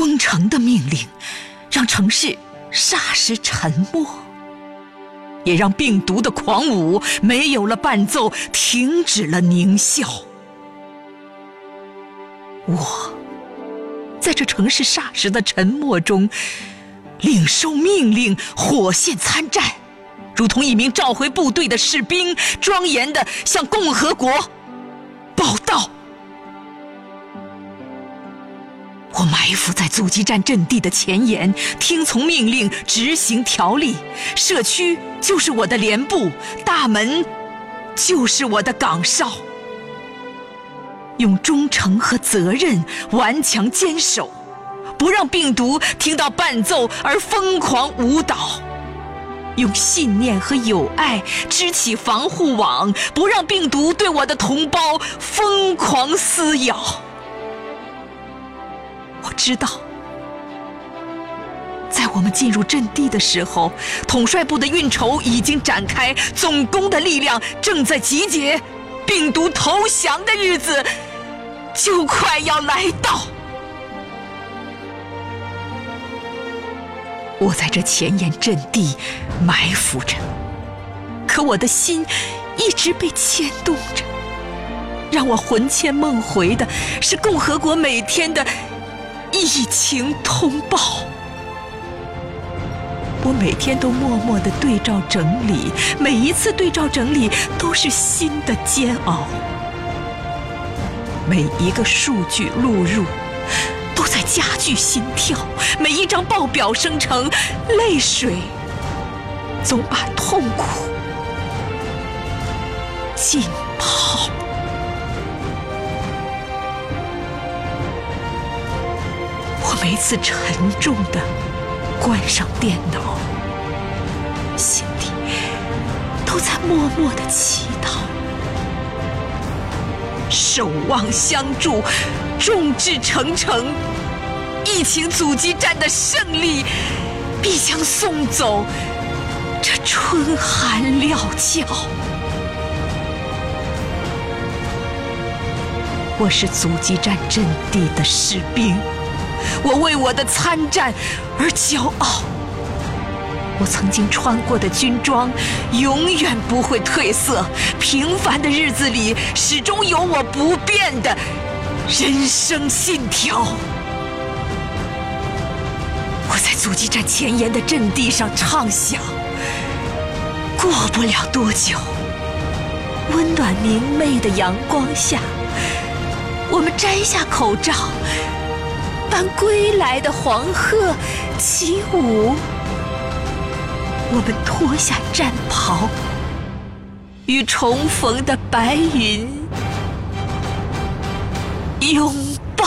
封城的命令，让城市霎时沉默，也让病毒的狂舞没有了伴奏，停止了狞笑。我在这城市霎时的沉默中，领受命令，火线参战，如同一名召回部队的士兵，庄严地向共和国报道。我埋伏在阻击战阵地的前沿，听从命令，执行条例。社区就是我的连部，大门就是我的岗哨。用忠诚和责任顽强坚守，不让病毒听到伴奏而疯狂舞蹈；用信念和友爱支起防护网，不让病毒对我的同胞疯狂撕咬。知道，在我们进入阵地的时候，统帅部的运筹已经展开，总攻的力量正在集结，病毒投降的日子就快要来到。我在这前沿阵地埋伏着，可我的心一直被牵动着，让我魂牵梦回的是共和国每天的。疫情通报，我每天都默默的对照整理，每一次对照整理都是新的煎熬，每一个数据录入都在加剧心跳，每一张报表生成，泪水总把痛苦浸每次沉重的关上电脑，心里都在默默的祈祷，守望相助，众志成城，疫情阻击战的胜利必将送走这春寒料峭。我是阻击战阵地的士兵。我为我的参战而骄傲。我曾经穿过的军装永远不会褪色。平凡的日子里，始终有我不变的人生信条。我在阻击战前沿的阵地上畅想：过不了多久，温暖明媚的阳光下，我们摘下口罩。般归来的黄鹤起舞，我们脱下战袍，与重逢的白云拥抱。